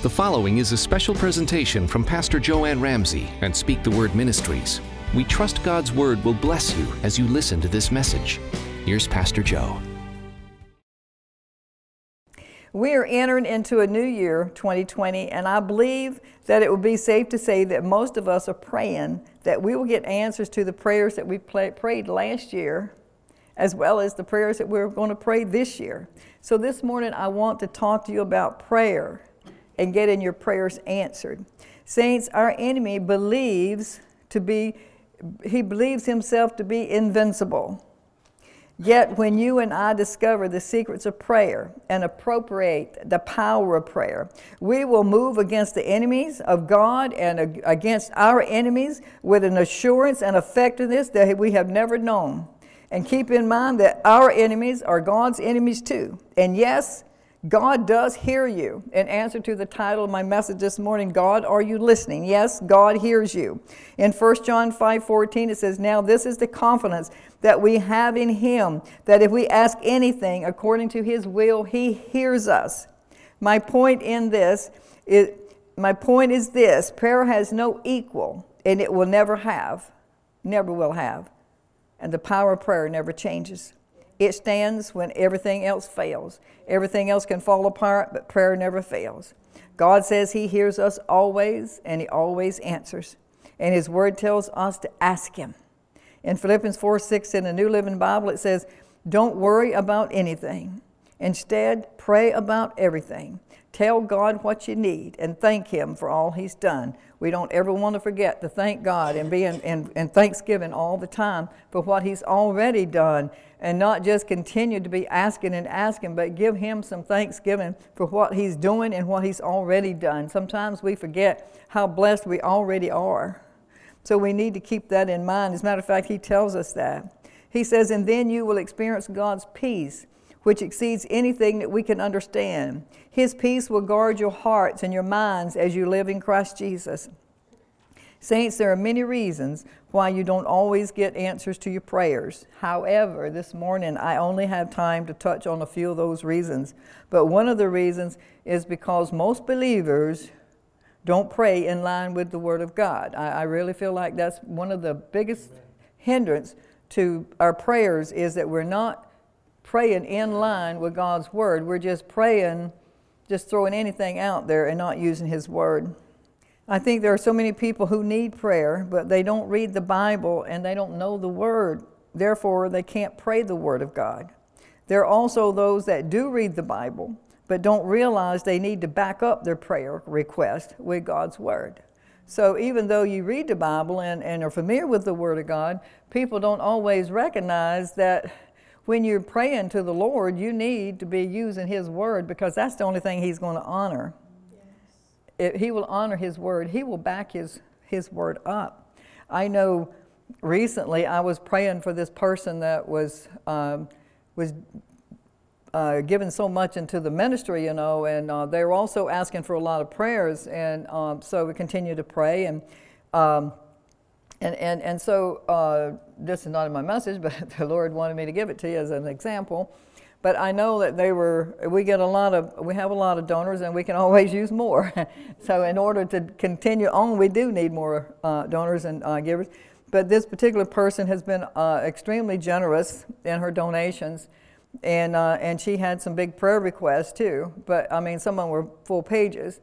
The following is a special presentation from Pastor Joanne Ramsey and Speak the Word Ministries. We trust God's Word will bless you as you listen to this message. Here's Pastor Joe. We are entering into a new year, 2020, and I believe that it would be safe to say that most of us are praying that we will get answers to the prayers that we prayed last year, as well as the prayers that we're going to pray this year. So this morning, I want to talk to you about prayer and getting your prayers answered. Saints, our enemy believes to be, he believes himself to be invincible. Yet, when you and I discover the secrets of prayer and appropriate the power of prayer, we will move against the enemies of God and against our enemies with an assurance and effectiveness that we have never known. And keep in mind that our enemies are God's enemies too. And yes, God does hear you. In answer to the title of my message this morning, God, are you listening? Yes, God hears you. In 1 John 5 14, it says, Now this is the confidence that we have in Him, that if we ask anything according to His will, He hears us. My point in this is my point is this prayer has no equal, and it will never have, never will have. And the power of prayer never changes. It stands when everything else fails. Everything else can fall apart, but prayer never fails. God says He hears us always, and He always answers. And His Word tells us to ask Him. In Philippians 4 6 in the New Living Bible, it says, Don't worry about anything. Instead, pray about everything. Tell God what you need and thank Him for all He's done. We don't ever want to forget to thank God and be in, in, in, thanksgiving all the time for what He's already done and not just continue to be asking and asking, but give Him some thanksgiving for what He's doing and what He's already done. Sometimes we forget how blessed we already are. So we need to keep that in mind. As a matter of fact, He tells us that. He says, And then you will experience God's peace which exceeds anything that we can understand. His peace will guard your hearts and your minds as you live in Christ Jesus. Saints, there are many reasons why you don't always get answers to your prayers. However, this morning I only have time to touch on a few of those reasons. But one of the reasons is because most believers don't pray in line with the Word of God. I, I really feel like that's one of the biggest hindrance to our prayers is that we're not praying in line with God's word. We're just praying, just throwing anything out there and not using His word. I think there are so many people who need prayer, but they don't read the Bible and they don't know the word. Therefore, they can't pray the word of God. There are also those that do read the Bible, but don't realize they need to back up their prayer request with God's word. So even though you read the Bible and, and are familiar with the Word of God, people don't always recognize that when you're praying to the Lord, you need to be using His word because that's the only thing He's going to honor. Yes. he will honor His word, He will back His, his word up. I know recently I was praying for this person that was, um, was uh, given so much into the ministry, you know, and uh, they were also asking for a lot of prayers. And um, so we continued to pray. And um, and, and, and so uh, this is not in my message, but the Lord wanted me to give it to you as an example. But I know that they were, we get a lot of, we have a lot of donors and we can always use more. so in order to continue on, we do need more uh, donors and uh, givers. But this particular person has been uh, extremely generous in her donations. And, uh, and she had some big prayer requests too. But I mean, some of them were full pages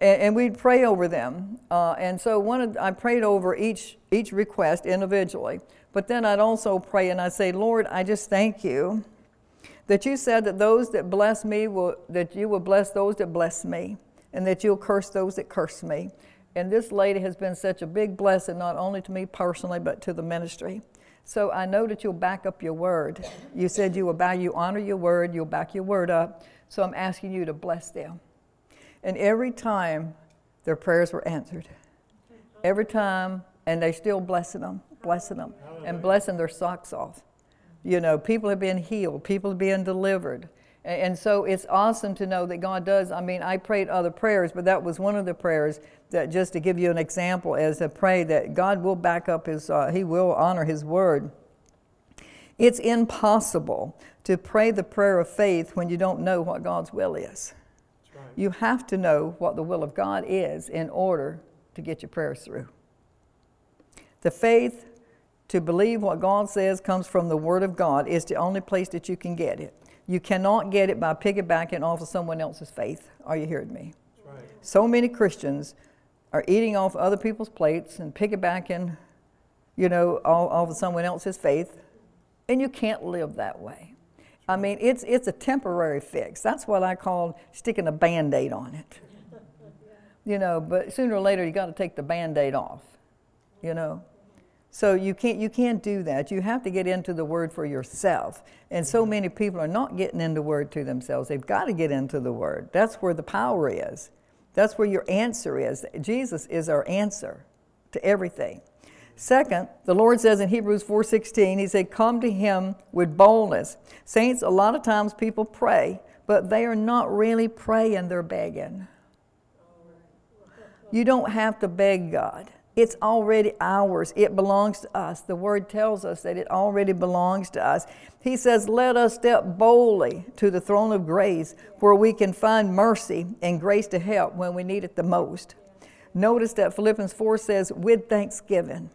and, and we'd pray over them. Uh, and so one of, I prayed over each each request individually. But then I'd also pray and I'd say, Lord, I just thank you that you said that those that bless me will that you will bless those that bless me, and that you'll curse those that curse me. And this lady has been such a big blessing, not only to me personally, but to the ministry. So I know that you'll back up your word. You said you will back, you honor your word, you'll back your word up. So I'm asking you to bless them. And every time their prayers were answered. Every time, and they still blessing them, blessing them, and blessing their socks off. You know, people have been healed, people have been delivered. And so it's awesome to know that God does. I mean, I prayed other prayers, but that was one of the prayers that, just to give you an example, as I pray that God will back up His, uh, He will honor His word. It's impossible to pray the prayer of faith when you don't know what God's will is. You have to know what the will of God is in order to get your prayers through. The faith to believe what God says comes from the Word of God is the only place that you can get it. You cannot get it by piggybacking off of someone else's faith. Are you hearing me? Right. So many Christians are eating off other people's plates and piggybacking, you know, off of someone else's faith, and you can't live that way. I mean, it's, it's a temporary fix. That's what I call sticking a band aid on it. You know, but sooner or later you got to take the band aid off, you know. So you can't, you can't do that. You have to get into the Word for yourself. And so many people are not getting into the Word to themselves. They've got to get into the Word. That's where the power is. That's where your answer is. Jesus is our answer to everything. Second, the Lord says in Hebrews 4:16, he said, "Come to him with boldness." Saints, a lot of times people pray, but they are not really praying, they're begging. You don't have to beg God. It's already ours. It belongs to us. The word tells us that it already belongs to us. He says, Let us step boldly to the throne of grace where we can find mercy and grace to help when we need it the most. Notice that Philippians 4 says, With thanksgiving,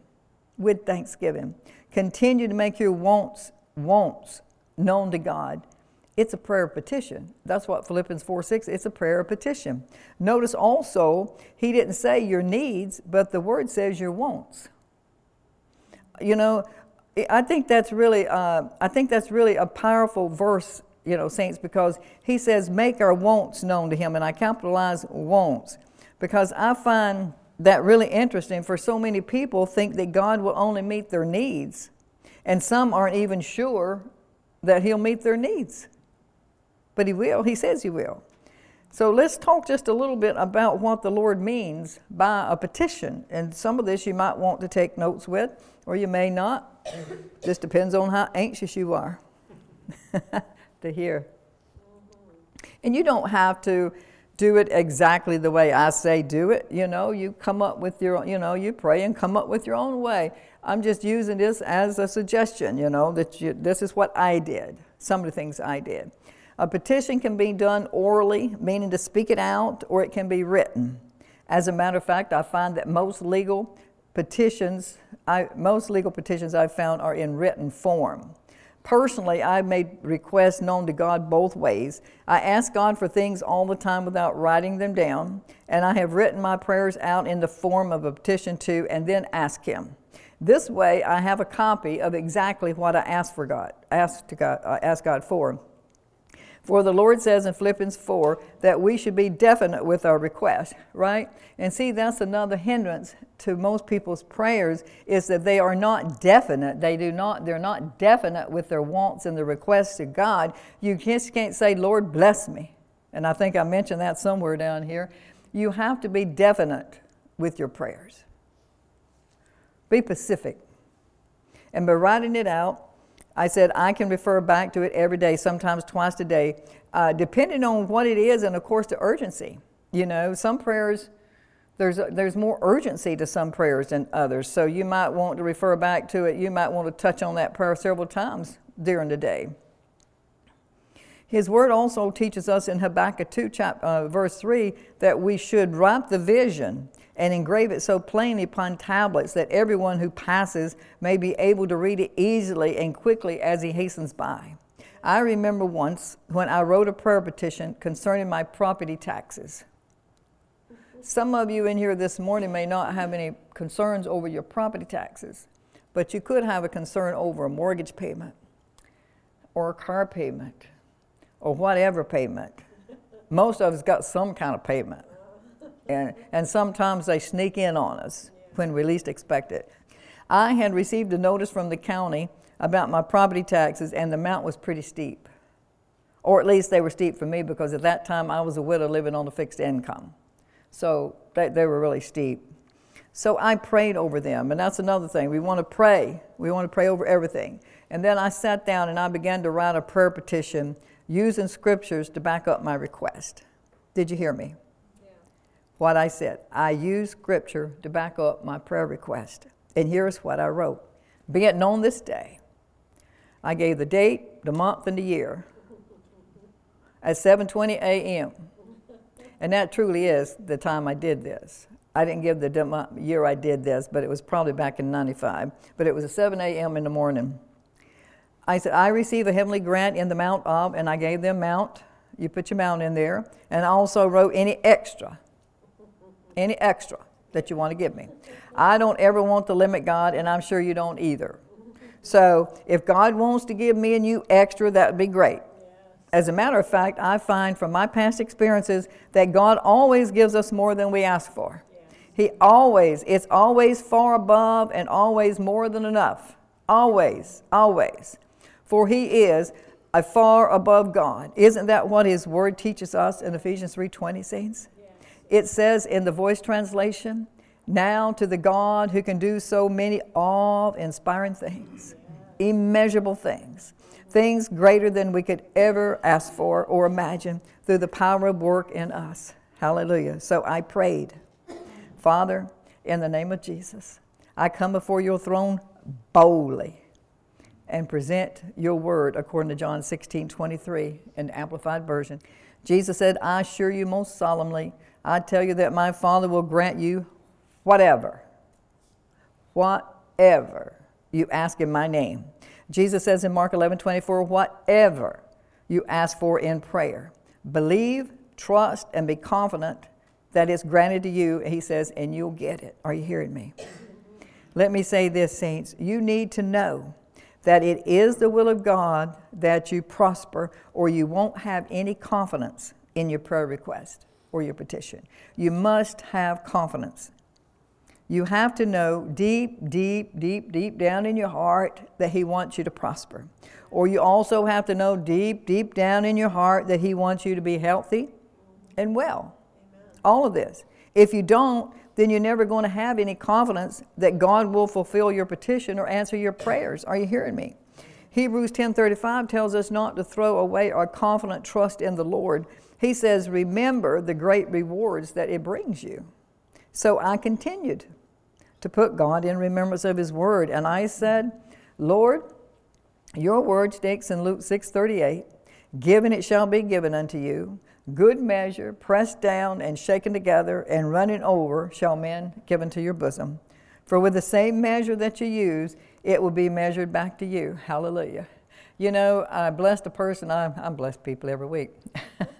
with thanksgiving, continue to make your wants, wants known to God it's a prayer of petition. That's what Philippians 4 6, it's a prayer of petition. Notice also, he didn't say your needs, but the word says your wants. You know, I think that's really, uh, I think that's really a powerful verse, you know, saints, because he says, make our wants known to him. And I capitalize wants because I find that really interesting for so many people think that God will only meet their needs. And some aren't even sure that he'll meet their needs but He will. He says He will. So let's talk just a little bit about what the Lord means by a petition. And some of this you might want to take notes with, or you may not. just depends on how anxious you are to hear. And you don't have to do it exactly the way I say do it. You know, you come up with your, you know, you pray and come up with your own way. I'm just using this as a suggestion, you know, that you, this is what I did, some of the things I did. A petition can be done orally, meaning to speak it out, or it can be written. As a matter of fact, I find that most legal petitions, I, most legal petitions I've found are in written form. Personally, I've made requests known to God both ways. I ask God for things all the time without writing them down, and I have written my prayers out in the form of a petition to, and then ask Him. This way, I have a copy of exactly what I asked for God, asked to God, uh, asked God for. For the Lord says in Philippians 4 that we should be definite with our request, right? And see, that's another hindrance to most people's prayers is that they are not definite. They do not, they're not definite with their wants and their requests to God. You just can't say, Lord, bless me. And I think I mentioned that somewhere down here. You have to be definite with your prayers. Be specific. And by writing it out, I said I can refer back to it every day, sometimes twice a day, uh, depending on what it is and, of course, the urgency. You know, some prayers, there's, there's more urgency to some prayers than others. So you might want to refer back to it. You might want to touch on that prayer several times during the day. His word also teaches us in Habakkuk 2, chapter, uh, verse 3, that we should write the vision and engrave it so plainly upon tablets that everyone who passes may be able to read it easily and quickly as he hastens by. I remember once when I wrote a prayer petition concerning my property taxes. Some of you in here this morning may not have any concerns over your property taxes, but you could have a concern over a mortgage payment or a car payment or whatever payment. Most of us got some kind of payment and, and sometimes they sneak in on us when we least expect it. I had received a notice from the county about my property taxes, and the amount was pretty steep. Or at least they were steep for me because at that time I was a widow living on a fixed income. So they, they were really steep. So I prayed over them, and that's another thing. We want to pray. We want to pray over everything. And then I sat down and I began to write a prayer petition using scriptures to back up my request. Did you hear me? what I said. I use scripture to back up my prayer request. And here's what I wrote Be it known this day. I gave the date, the month, and the year at 7:20 a.m. And that truly is the time I did this. I didn't give the year I did this, but it was probably back in 95. But it was at 7 a.m. in the morning. I said, I received a heavenly grant in the Mount of, and I gave them Mount. You put your Mount in there. And I also wrote any extra, any extra that you want to give me. I don't ever want to limit God, and I'm sure you don't either. So if God wants to give me and you extra, that would be great. As a matter of fact, I find from my past experiences that God always gives us more than we ask for. He always, it's always far above and always more than enough. Always, always. For He is a far above God. Isn't that what His Word teaches us in Ephesians 3.20, saints? It says in the voice translation, now to the God who can do so many awe-inspiring things, immeasurable things, things greater than we could ever ask for or imagine through the power of work in us. Hallelujah. So I prayed, Father, in the name of Jesus, I come before your throne boldly and present your word according to John 16 23 in the Amplified Version. Jesus said, I assure you most solemnly, I tell you that my Father will grant you whatever, whatever you ask in my name. Jesus says in Mark 11 24, whatever you ask for in prayer, believe, trust, and be confident that it's granted to you, he says, and you'll get it. Are you hearing me? Let me say this, saints. You need to know that it is the will of God that you prosper, or you won't have any confidence in your prayer request or your petition. You must have confidence. You have to know deep, deep, deep, deep down in your heart that He wants you to prosper. Or you also have to know deep, deep down in your heart that He wants you to be healthy and well. All of this. If you don't, then you're never going to have any confidence that God will fulfill your petition or answer your prayers. Are you hearing me? Hebrews 10:35 tells us not to throw away our confident trust in the Lord. He says, "Remember the great rewards that it brings you." So I continued to put God in remembrance of His word. And I said, Lord, your word states in Luke 6:38, given it shall be given unto you, good measure, pressed down and shaken together and running over shall men give unto your bosom. For with the same measure that you use, it will be measured back to you. Hallelujah. You know, I blessed a person. I, I bless people every week.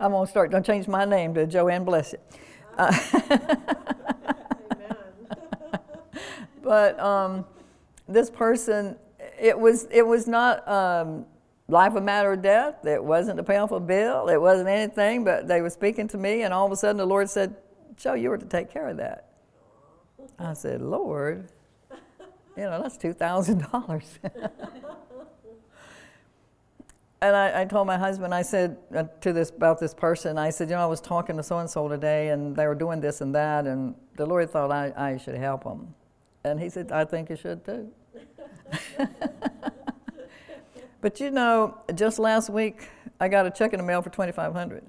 I'm gonna start. Don't change my name to Joanne Blessed. Uh, but um, this person, it was it was not um, life a matter of death. It wasn't a powerful bill. It wasn't anything. But they were speaking to me, and all of a sudden the Lord said, "Joe, you were to take care of that." I said, "Lord, you know that's two thousand dollars." and I, I, told my husband, I said uh, to this about this person, I said, you know, I was talking to so and so today, and they were doing this and that, and the Lord thought I, I should help them, and he said, I think you should too. but you know, just last week I got a check in the mail for twenty five hundred.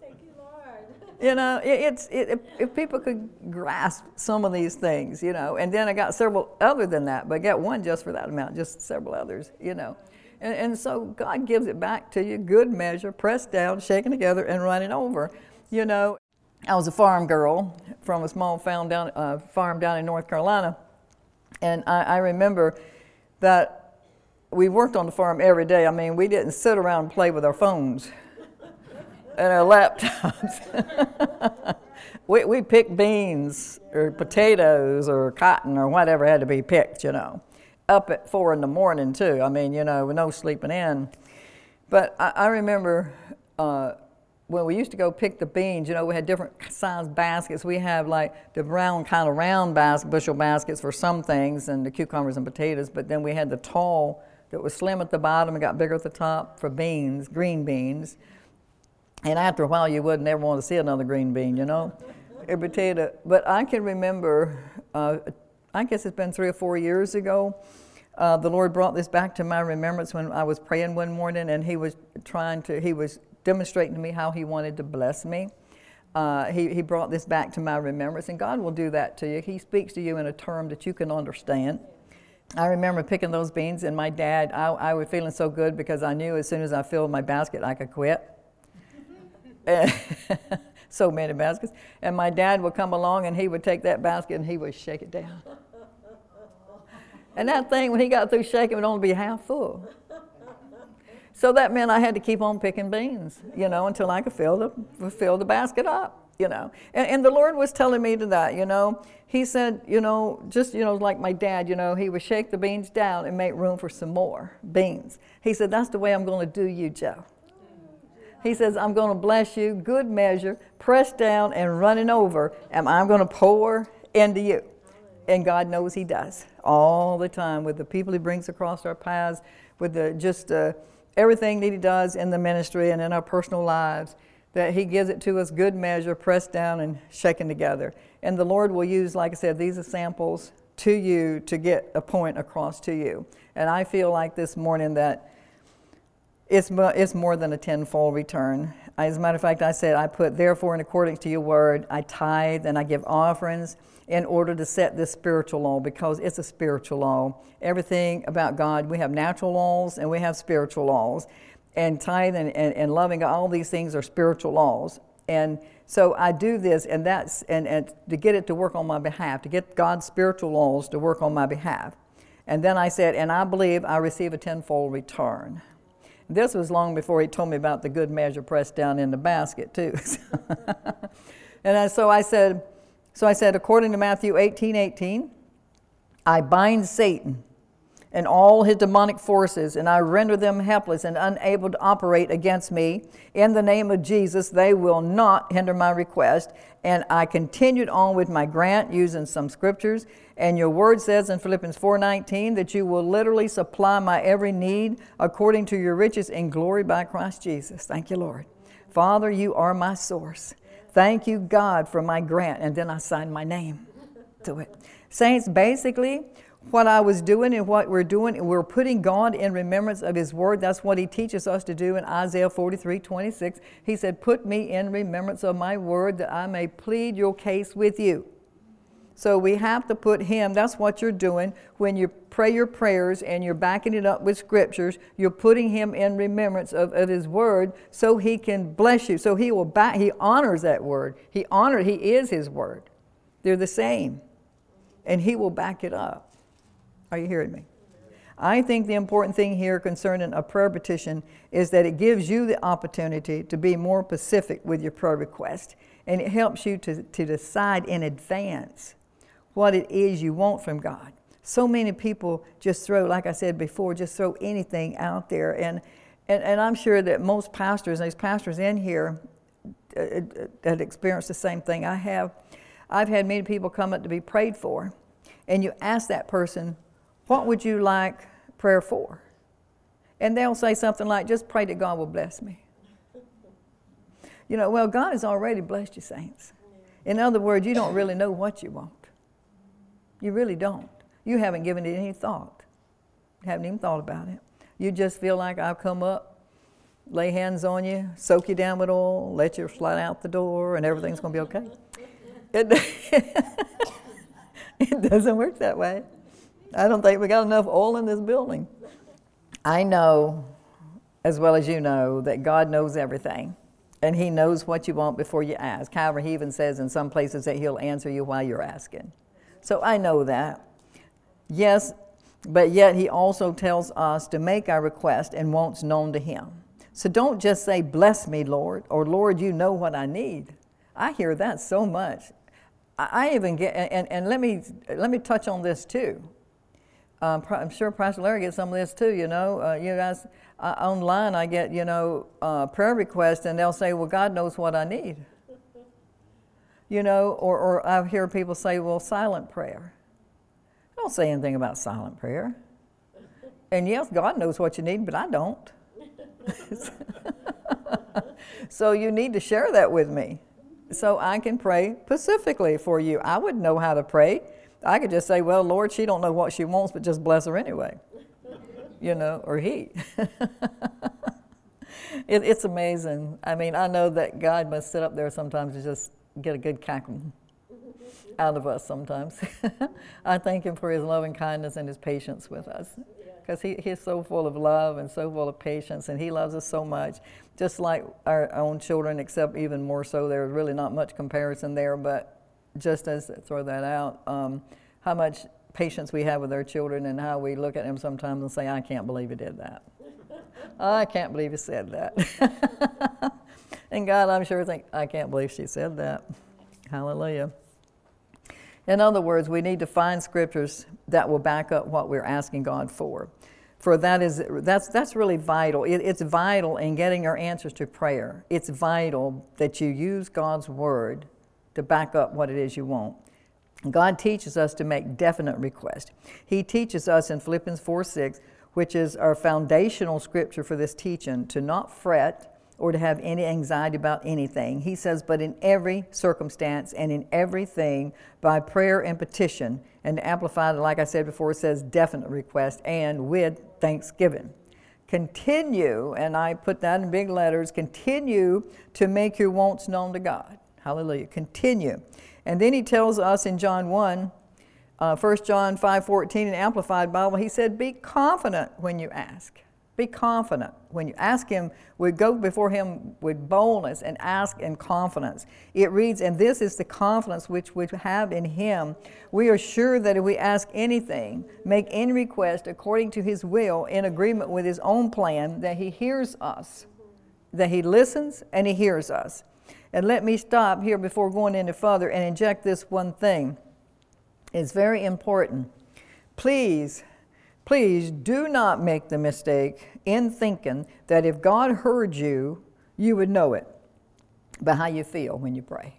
Thank you, Lord. you know, it, it's it, if, if people could grasp some of these things, you know, and then I got several other than that, but I got one just for that amount, just several others, you know. And, and so God gives it back to you, good measure, pressed down, shaken together, and running over. You know, I was a farm girl from a small farm down, uh, farm down in North Carolina. And I, I remember that we worked on the farm every day. I mean, we didn't sit around and play with our phones and our laptops. we, we picked beans or potatoes or cotton or whatever had to be picked, you know up at four in the morning too. I mean, you know, no sleeping in. But I, I remember uh, when we used to go pick the beans. You know, we had different size baskets. We have like the round, kind of round bushel baskets for some things, and the cucumbers and potatoes. But then we had the tall that was slim at the bottom and got bigger at the top for beans, green beans. And after a while, you wouldn't ever want to see another green bean, you know, a potato. But I can remember uh, I guess it's been three or four years ago. Uh, the Lord brought this back to my remembrance when I was praying one morning, and He was trying to, He was demonstrating to me how He wanted to bless me. Uh, he, he brought this back to my remembrance, and God will do that to you. He speaks to you in a term that you can understand. I remember picking those beans, and my dad, I, I was feeling so good because I knew as soon as I filled my basket, I could quit. so many baskets. And my dad would come along and he would take that basket and he would shake it down. And that thing, when he got through shaking, would only be half full. So that meant I had to keep on picking beans, you know, until I could fill the, fill the basket up, you know. And, and the Lord was telling me to that, you know. He said, you know, just, you know, like my dad, you know, he would shake the beans down and make room for some more beans. He said, that's the way I'm going to do you, Joe. He says, I'm going to bless you, good measure, pressed down and running over, and I'm going to pour into you. And God knows He does all the time with the people He brings across our paths, with the just uh, everything that He does in the ministry and in our personal lives. That He gives it to us, good measure, pressed down and shaken together. And the Lord will use, like I said, these samples to you to get a point across to you. And I feel like this morning that it's, it's more than a tenfold return. As a matter of fact, I said, I put, therefore, in accordance to your word, I tithe and I give offerings in order to set this spiritual law because it's a spiritual law. Everything about God, we have natural laws and we have spiritual laws. And tithe and, and, and loving, all these things are spiritual laws. And so I do this, and that's and, and to get it to work on my behalf, to get God's spiritual laws to work on my behalf. And then I said, and I believe I receive a tenfold return. This was long before he told me about the good measure pressed down in the basket, too. and so I said, so I said, according to Matthew 18 18, I bind Satan and all his demonic forces, and I render them helpless and unable to operate against me. In the name of Jesus, they will not hinder my request. And I continued on with my grant using some scriptures. And your word says in Philippians 4:19 that you will literally supply my every need according to your riches in glory by Christ Jesus. Thank you, Lord. Father, you are my source. Thank you, God, for my grant. And then I signed my name to it. Saints, basically, what I was doing and what we're doing, we're putting God in remembrance of His Word. That's what He teaches us to do in Isaiah 43 26. He said, Put me in remembrance of my Word that I may plead your case with you. So we have to put Him, that's what you're doing. When you pray your prayers and you're backing it up with scriptures, you're putting Him in remembrance of, of His Word so He can bless you. So He will back, He honors that Word. He honors, He is His Word. They're the same. And He will back it up. Are you hearing me? I think the important thing here concerning a prayer petition is that it gives you the opportunity to be more specific with your prayer request. And it helps you to, to decide in advance what it is you want from God. So many people just throw, like I said before, just throw anything out there. And, and, and I'm sure that most pastors, and these pastors in here, uh, uh, that experience the same thing I have. I've had many people come up to be prayed for, and you ask that person, what would you like prayer for? And they'll say something like, Just pray that God will bless me. You know, well, God has already blessed you, saints. In other words, you don't really know what you want. You really don't. You haven't given it any thought. You haven't even thought about it. You just feel like I'll come up, lay hands on you, soak you down with oil, let you slide out the door, and everything's going to be okay. It, it doesn't work that way. I don't think we got enough oil in this building. I know, as well as you know, that God knows everything. And He knows what you want before you ask. However, He even says in some places that He'll answer you while you're asking. So I know that. Yes, but yet He also tells us to make our request and wants known to Him. So don't just say, Bless me, Lord, or Lord, you know what I need. I hear that so much. I even get, and, and let, me, let me touch on this too. Um, I'm sure Pastor Larry gets some of this too. You know, uh, you guys uh, online, I get you know uh, prayer requests, and they'll say, "Well, God knows what I need." you know, or, or I hear people say, "Well, silent prayer." I don't say anything about silent prayer. And yes, God knows what you need, but I don't. so you need to share that with me so I can pray specifically for you. I would know how to pray I could just say, well, Lord, she don't know what she wants, but just bless her anyway. you know, or he. it, it's amazing. I mean, I know that God must sit up there sometimes to just get a good cackle out of us sometimes. I thank him for his loving kindness and his patience with us. because he, he's so full of love and so full of patience, and he loves us so much, just like our own children, except even more so. There's really not much comparison there, but just as throw that out, um, how much patience we have with our children and how we look at them sometimes and say, I can't believe he did that. I can't believe he said that. and God, I'm sure, think, I can't believe she said that. Hallelujah. In other words, we need to find scriptures that will back up what we're asking God for. For that is that's that's really vital. It, it's vital in getting our answers to prayer. It's vital that you use God's word to back up what it is you want. God teaches us to make definite requests. He teaches us in Philippians 4 6, which is our foundational scripture for this teaching, to not fret or to have any anxiety about anything. He says, but in every circumstance and in everything, by prayer and petition, and amplified, like I said before, it says definite request, and with thanksgiving. Continue, and I put that in big letters, continue to make your wants known to God. Hallelujah. Continue. And then he tells us in John 1, uh, 1 John 5 14, in Amplified Bible, he said, Be confident when you ask. Be confident. When you ask Him, we go before Him with boldness and ask in confidence. It reads, And this is the confidence which we have in Him. We are sure that if we ask anything, make any request according to His will, in agreement with His own plan, that He hears us, that He listens and He hears us. And let me stop here before going any further and inject this one thing. It's very important. Please Please do not make the mistake in thinking that if God heard you, you would know it by how you feel when you pray.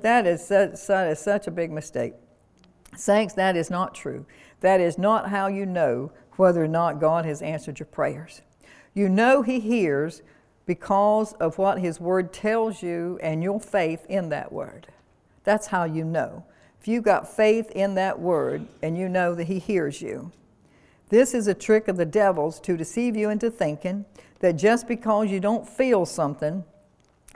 That is such, that is such a big mistake. Saints, that is not true. That is not how you know whether or not God has answered your prayers. You know He hears because of what His Word tells you and your faith in that Word. That's how you know. If you've got faith in that Word and you know that He hears you, this is a trick of the devil's to deceive you into thinking that just because you don't feel something,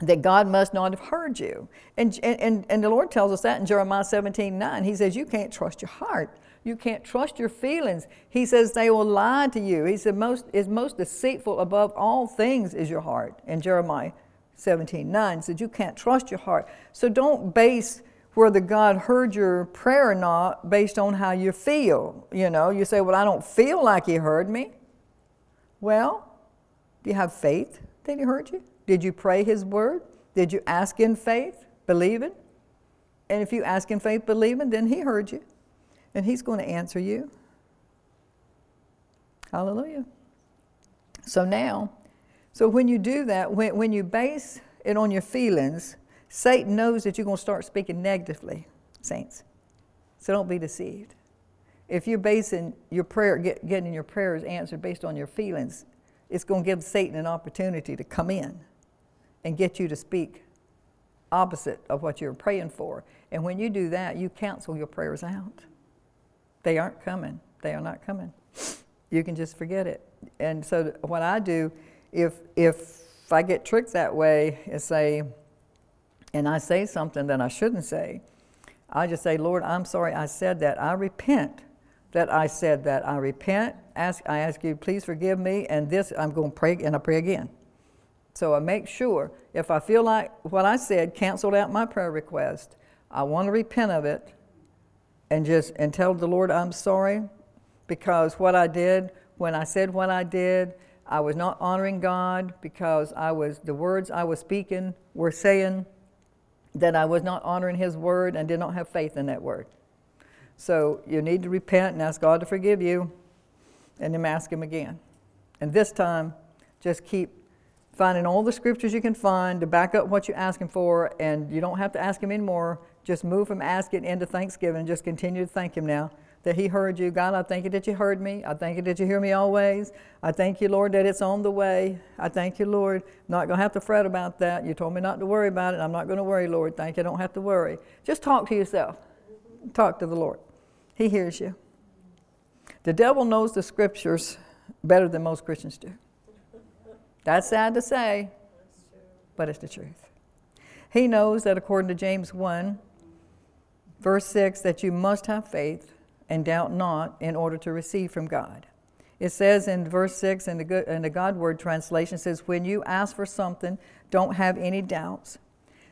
that God must not have heard you. And, and, and the Lord tells us that in Jeremiah 17 9. He says, You can't trust your heart. You can't trust your feelings. He says they will lie to you. He said, most is most deceitful above all things is your heart. In Jeremiah 17 9 he said, You can't trust your heart. So don't base whether God heard your prayer or not based on how you feel. You know, you say, Well, I don't feel like He heard me. Well, do you have faith that He heard you? Did you pray His word? Did you ask in faith, believing? And if you ask in faith, believing, then He heard you. And He's going to answer you. Hallelujah. So now, so when you do that, when, when you base it on your feelings, Satan knows that you're going to start speaking negatively, saints. So don't be deceived. If you're basing your prayer, get, getting your prayers answered based on your feelings, it's going to give Satan an opportunity to come in and get you to speak opposite of what you're praying for. And when you do that, you cancel your prayers out. They aren't coming. They are not coming. You can just forget it. And so what I do, if if I get tricked that way, is say, and I say something that I shouldn't say, I just say, Lord, I'm sorry I said that. I repent that I said that. I repent. Ask, I ask you, please forgive me. And this, I'm going to pray, and I pray again. So I make sure if I feel like what I said canceled out my prayer request, I want to repent of it and just and tell the Lord I'm sorry because what I did when I said what I did, I was not honoring God because I was the words I was speaking were saying that I was not honoring His word and did not have faith in that word. So you need to repent and ask God to forgive you, and then ask Him again. And this time, just keep finding all the scriptures you can find to back up what you're asking for, and you don't have to ask Him anymore. Just move from asking into thanksgiving. Just continue to thank Him now that He heard you. God, I thank you that you heard me. I thank you that you hear me always. I thank you, Lord, that it's on the way. I thank you, Lord. I'm not going to have to fret about that. You told me not to worry about it. I'm not going to worry, Lord. Thank you. I don't have to worry. Just talk to yourself. Talk to the Lord. He hears you. The devil knows the scriptures better than most Christians do. That's sad to say, but it's the truth. He knows that according to James 1, verse 6, that you must have faith and doubt not in order to receive from God. It says in verse 6 in the, good, in the God Word translation, says, When you ask for something, don't have any doubts.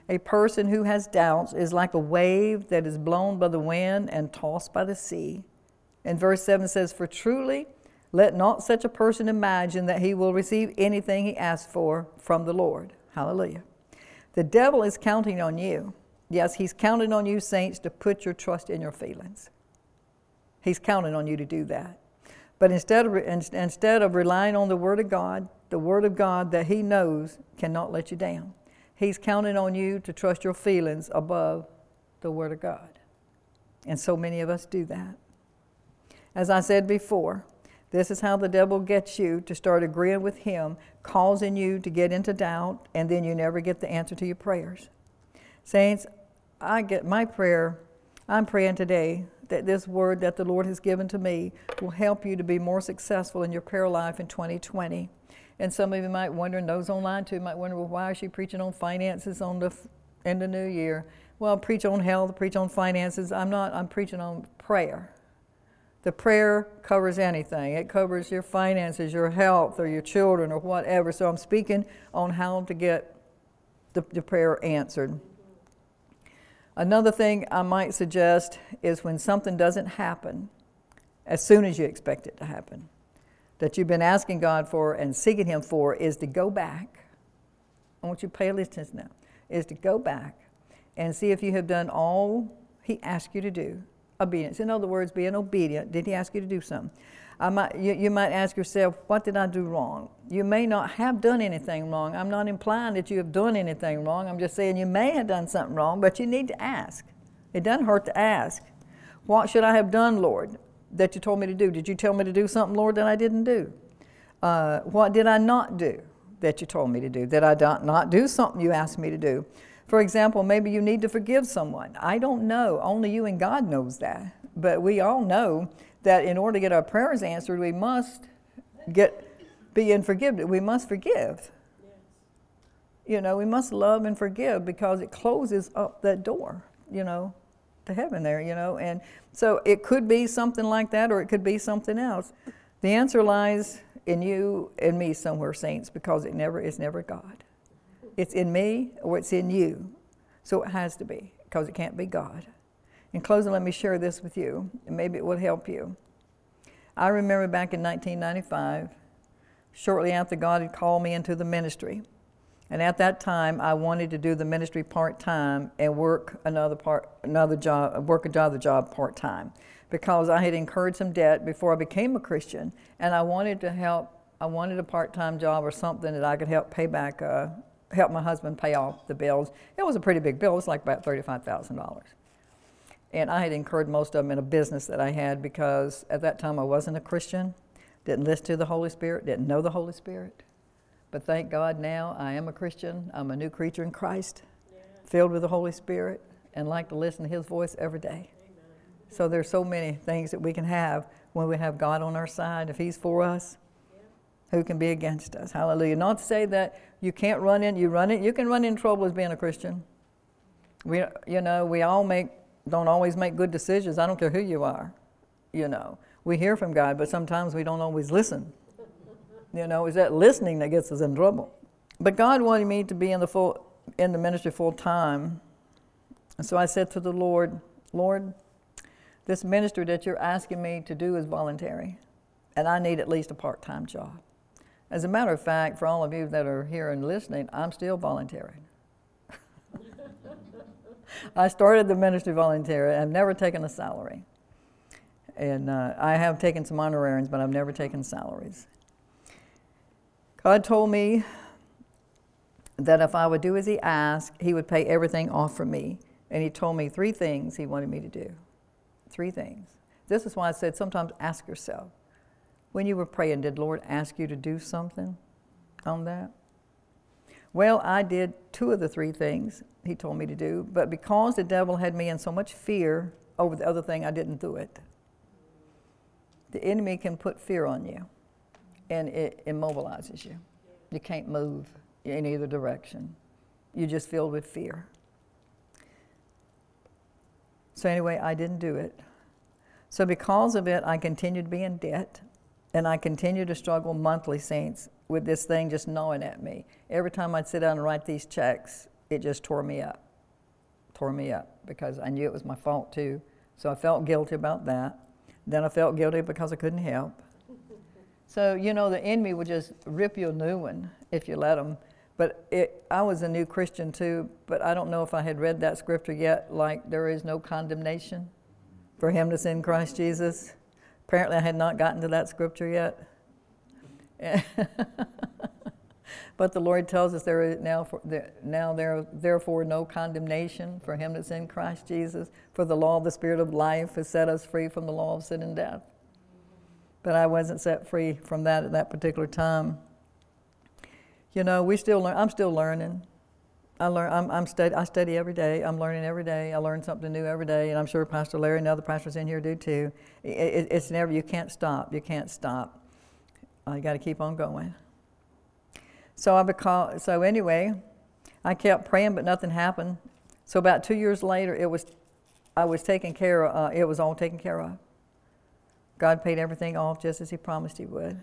A person who has doubts is like a wave that is blown by the wind and tossed by the sea. And verse 7 says, For truly, let not such a person imagine that he will receive anything he asks for from the Lord. Hallelujah. The devil is counting on you. Yes, he's counting on you, saints, to put your trust in your feelings. He's counting on you to do that. But instead of, instead of relying on the Word of God, the Word of God that He knows cannot let you down, He's counting on you to trust your feelings above the Word of God. And so many of us do that. As I said before, this is how the devil gets you to start agreeing with him, causing you to get into doubt, and then you never get the answer to your prayers. Saints, I get my prayer, I'm praying today that this word that the Lord has given to me will help you to be more successful in your prayer life in 2020. And some of you might wonder, and those online too might wonder, well, why is she preaching on finances on the in the new year? Well, preach on health, preach on finances. I'm not. I'm preaching on prayer. The prayer covers anything. It covers your finances, your health, or your children, or whatever. So I'm speaking on how to get the, the prayer answered. Another thing I might suggest is when something doesn't happen as soon as you expect it to happen, that you've been asking God for and seeking Him for, is to go back. I want you to pay attention now. Is to go back and see if you have done all He asked you to do. Obedience. In other words, being obedient. Did He ask you to do something? Might, you, you might ask yourself, what did I do wrong? You may not have done anything wrong. I'm not implying that you have done anything wrong. I'm just saying you may have done something wrong, but you need to ask. It doesn't hurt to ask. What should I have done, Lord, that you told me to do? Did you tell me to do something, Lord, that I didn't do? Uh, what did I not do that you told me to do? Did I not do something you asked me to do? For example, maybe you need to forgive someone. I don't know. Only you and God knows that. But we all know that in order to get our prayers answered, we must get be in forgiveness. We must forgive. You know, we must love and forgive because it closes up that door, you know, to heaven there, you know. And so it could be something like that or it could be something else. The answer lies in you and me somewhere, saints, because it never is never God. It's in me or it's in you. So it has to be, because it can't be God. In closing, let me share this with you, and maybe it will help you. I remember back in 1995, shortly after God had called me into the ministry. And at that time, I wanted to do the ministry part time and work another part, another job, work another job part time, because I had incurred some debt before I became a Christian, and I wanted to help. I wanted a part time job or something that I could help pay back, uh, help my husband pay off the bills. It was a pretty big bill. It was like about thirty-five thousand dollars. And I had incurred most of them in a business that I had because at that time I wasn't a Christian, didn't listen to the Holy Spirit, didn't know the Holy Spirit. But thank God now I am a Christian. I'm a new creature in Christ, yeah. filled with the Holy Spirit, and like to listen to His voice every day. Amen. So there's so many things that we can have when we have God on our side. If He's for us, yeah. who can be against us? Hallelujah. Not to say that you can't run in, you run it, you can run in trouble as being a Christian. We, you know, we all make don't always make good decisions. I don't care who you are. You know, we hear from God, but sometimes we don't always listen. You know, it's that listening that gets us in trouble. But God wanted me to be in the full in the ministry full time. And so I said to the Lord, Lord, this ministry that you're asking me to do is voluntary, and I need at least a part-time job. As a matter of fact, for all of you that are here and listening, I'm still volunteering. I started the ministry volunteer. I've never taken a salary. And uh, I have taken some honorariums, but I've never taken salaries. God told me that if I would do as He asked, He would pay everything off for me. And He told me three things He wanted me to do. Three things. This is why I said sometimes ask yourself when you were praying, did Lord ask you to do something on that? Well, I did two of the three things he told me to do, but because the devil had me in so much fear over the other thing, I didn't do it. The enemy can put fear on you, and it immobilizes you. You can't move in either direction. You're just filled with fear. So, anyway, I didn't do it. So, because of it, I continued to be in debt. And I continue to struggle monthly, saints, with this thing just gnawing at me. Every time I'd sit down and write these checks, it just tore me up. Tore me up because I knew it was my fault too. So I felt guilty about that. Then I felt guilty because I couldn't help. So, you know, the enemy would just rip you a new one if you let him. But it, I was a new Christian too, but I don't know if I had read that scripture yet, like there is no condemnation for him that's in Christ Jesus. Apparently, I had not gotten to that scripture yet. but the Lord tells us there is now, for, now there, therefore no condemnation for him that's in Christ Jesus, for the law of the Spirit of life has set us free from the law of sin and death. But I wasn't set free from that at that particular time. You know, we still learn. I'm still learning. I learn. I'm, I'm study. I study every day. I'm learning every day. I learn something new every day, and I'm sure Pastor Larry and other pastors in here do too. It, it, it's never. You can't stop. You can't stop. Uh, you got to keep on going. So I So anyway, I kept praying, but nothing happened. So about two years later, it was. I was taken care of. Uh, it was all taken care of. God paid everything off just as He promised He would.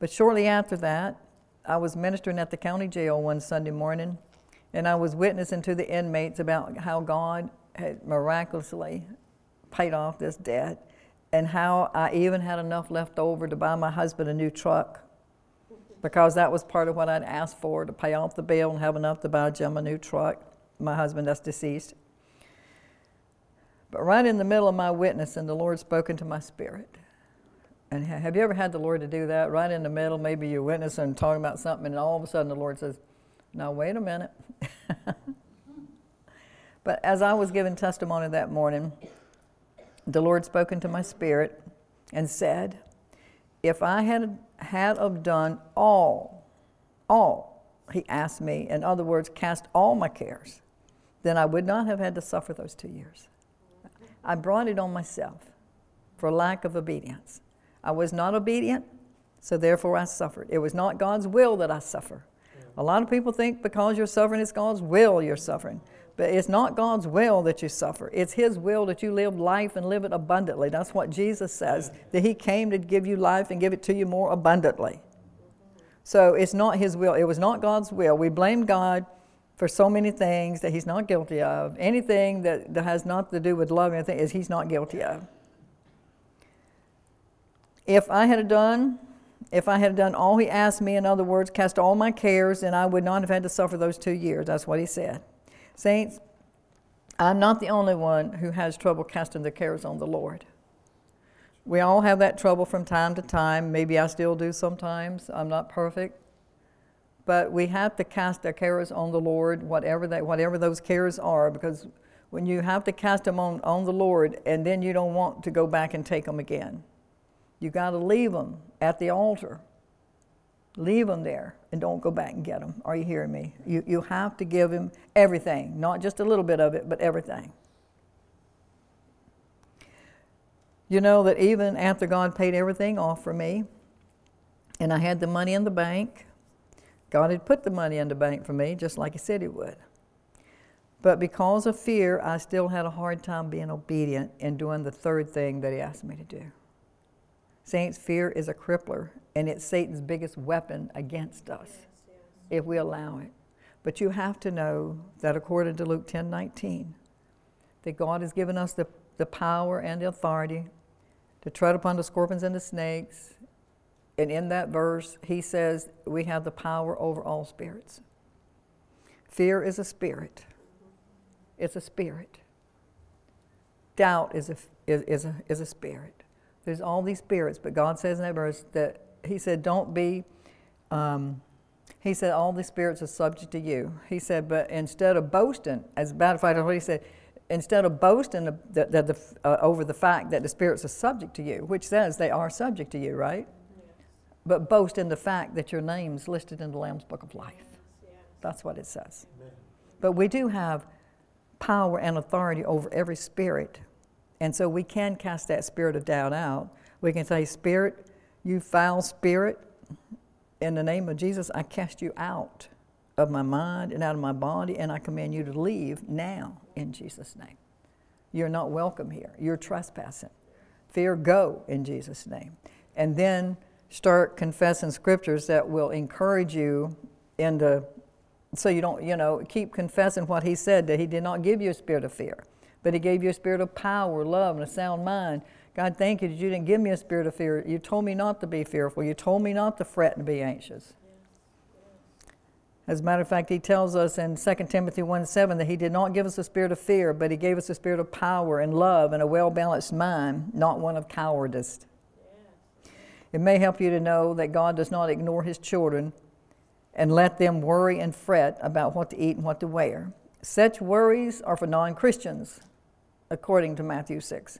But shortly after that, I was ministering at the county jail one Sunday morning, and I was witnessing to the inmates about how God had miraculously paid off this debt, and how I even had enough left over to buy my husband a new truck, because that was part of what I'd asked for to pay off the bill and have enough to buy Jim a new truck. My husband that's deceased. But right in the middle of my witnessing, the Lord spoke into my spirit. And have you ever had the Lord to do that? Right in the middle, maybe you're witnessing, talking about something, and all of a sudden the Lord says, Now, wait a minute. but as I was giving testimony that morning, the Lord spoke into my spirit and said, If I had had of done all, all, he asked me, in other words, cast all my cares, then I would not have had to suffer those two years. I brought it on myself for lack of obedience. I was not obedient, so therefore I suffered. It was not God's will that I suffer. A lot of people think because you're suffering, it's God's will you're suffering. But it's not God's will that you suffer. It's His will that you live life and live it abundantly. That's what Jesus says, that He came to give you life and give it to you more abundantly. So it's not His will. It was not God's will. We blame God for so many things that He's not guilty of. Anything that, that has not to do with love, anything, is He's not guilty of. If I had done, if I had done all he asked me, in other words, cast all my cares, then I would not have had to suffer those two years. That's what he said. Saints, I'm not the only one who has trouble casting their cares on the Lord. We all have that trouble from time to time. Maybe I still do sometimes. I'm not perfect. But we have to cast our cares on the Lord, whatever, that, whatever those cares are, because when you have to cast them on, on the Lord and then you don't want to go back and take them again. You got to leave them at the altar. Leave them there and don't go back and get them. Are you hearing me? You, you have to give him everything, not just a little bit of it, but everything. You know that even after God paid everything off for me, and I had the money in the bank, God had put the money in the bank for me, just like He said He would. But because of fear, I still had a hard time being obedient and doing the third thing that He asked me to do. Saints, fear is a crippler, and it's Satan's biggest weapon against us yes, yes. if we allow it. But you have to know that according to Luke 10 19, that God has given us the, the power and the authority to tread upon the scorpions and the snakes. And in that verse, he says we have the power over all spirits. Fear is a spirit, it's a spirit. Doubt is a, is, is a, is a spirit. There's all these spirits, but God says in that verse that He said, Don't be, um, He said, all the spirits are subject to you. He said, But instead of boasting, as a matter of fact, what He said, instead of boasting the, the, the, uh, over the fact that the spirits are subject to you, which says they are subject to you, right? Yes. But boast in the fact that your name's listed in the Lamb's Book of Life. Yes. That's what it says. Amen. But we do have power and authority over every spirit and so we can cast that spirit of doubt out. We can say, Spirit, you foul spirit, in the name of Jesus, I cast you out of my mind and out of my body, and I command you to leave now in Jesus' name. You're not welcome here. You're trespassing. Fear, go in Jesus' name. and then start confessing scriptures that will encourage you into so you don't you know keep confessing what he said that he did not give you a spirit of fear but he gave you a spirit of power love and a sound mind. God thank you that you didn't give me a spirit of fear. You told me not to be fearful. You told me not to fret and be anxious. As a matter of fact, he tells us in 2 Timothy 1 7 that he did not give us a spirit of fear, but he gave us a spirit of power and love and a well balanced mind, not one of cowardice. It may help you to know that God does not ignore his children and let them worry and fret about what to eat and what to wear. Such worries are for non Christians, according to Matthew 6.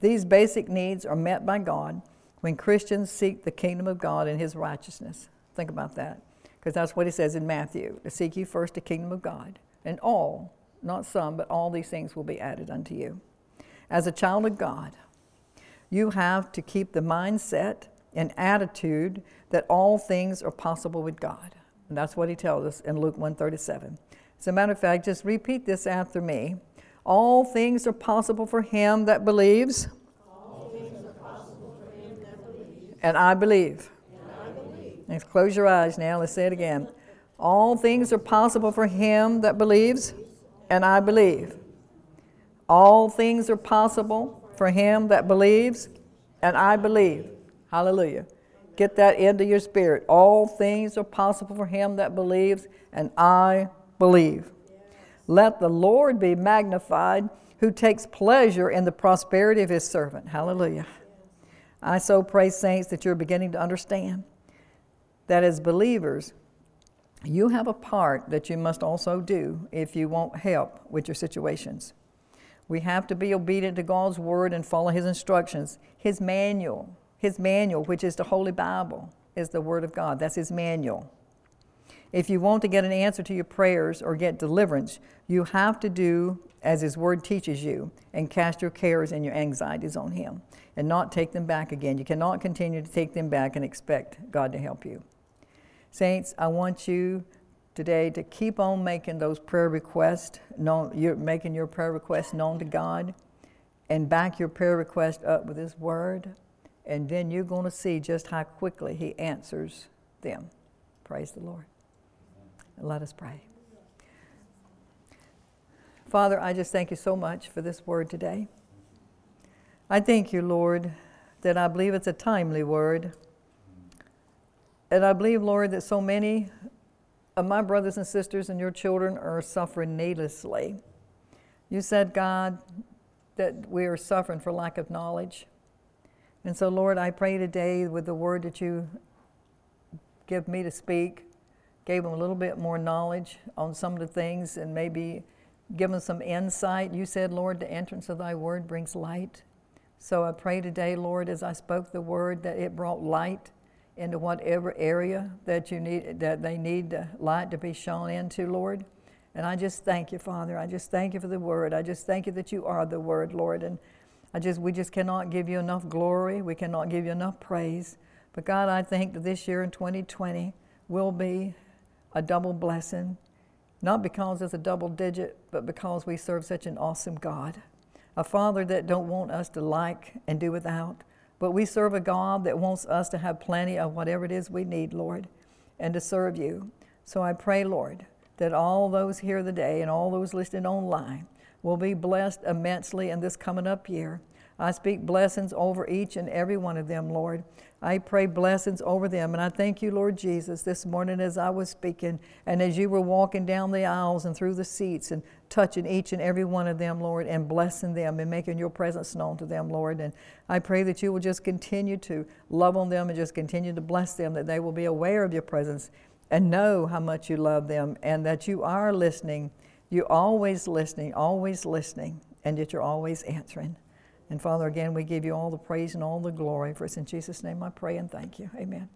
These basic needs are met by God when Christians seek the kingdom of God and his righteousness. Think about that because that's what he says in Matthew to seek you first the kingdom of God, and all, not some, but all these things will be added unto you. As a child of God, you have to keep the mindset and attitude that all things are possible with God. And that's what he tells us in Luke 137. As a matter of fact, just repeat this after me. All things are possible for him that believes. And I believe. Let's close your eyes now. Let's say it again. All things are possible for him that believes, and I believe. All things are possible for him that believes, and I believe. Hallelujah. Get that into your spirit. All things are possible for him that believes, and I believe. Let the Lord be magnified who takes pleasure in the prosperity of his servant. Hallelujah. I so pray, saints, that you're beginning to understand that as believers, you have a part that you must also do if you want help with your situations. We have to be obedient to God's word and follow His instructions. His manual, His manual, which is the Holy Bible, is the Word of God. That's His manual. If you want to get an answer to your prayers or get deliverance, you have to do as His Word teaches you and cast your cares and your anxieties on Him and not take them back again. You cannot continue to take them back and expect God to help you. Saints, I want you today to keep on making those prayer requests, known, you're making your prayer requests known to God, and back your prayer request up with His Word, and then you're going to see just how quickly He answers them. Praise the Lord. Let us pray. Father, I just thank you so much for this word today. I thank you, Lord, that I believe it's a timely word. And I believe, Lord, that so many of my brothers and sisters and your children are suffering needlessly. You said, God, that we are suffering for lack of knowledge. And so, Lord, I pray today with the word that you give me to speak, gave them a little bit more knowledge on some of the things and maybe give them some insight. You said, Lord, the entrance of thy word brings light. So I pray today, Lord, as I spoke the word, that it brought light into whatever area that you need that they need the light to be shown into, Lord. And I just thank you, Father. I just thank you for the word. I just thank you that you are the word, Lord. And I just we just cannot give you enough glory. We cannot give you enough praise. But God, I think that this year in 2020 will be a double blessing. Not because it's a double digit, but because we serve such an awesome God. A Father that don't want us to like and do without, but we serve a God that wants us to have plenty of whatever it is we need, Lord, and to serve you. So I pray, Lord, that all those here today and all those listening online will be blessed immensely in this coming up year. I speak blessings over each and every one of them, Lord. I pray blessings over them. And I thank you, Lord Jesus, this morning as I was speaking and as you were walking down the aisles and through the seats and touching each and every one of them, Lord, and blessing them and making your presence known to them, Lord. And I pray that you will just continue to love on them and just continue to bless them, that they will be aware of your presence and know how much you love them and that you are listening. You're always listening, always listening, and that you're always answering. And Father, again, we give you all the praise and all the glory. For it's in Jesus' name I pray and thank you. Amen.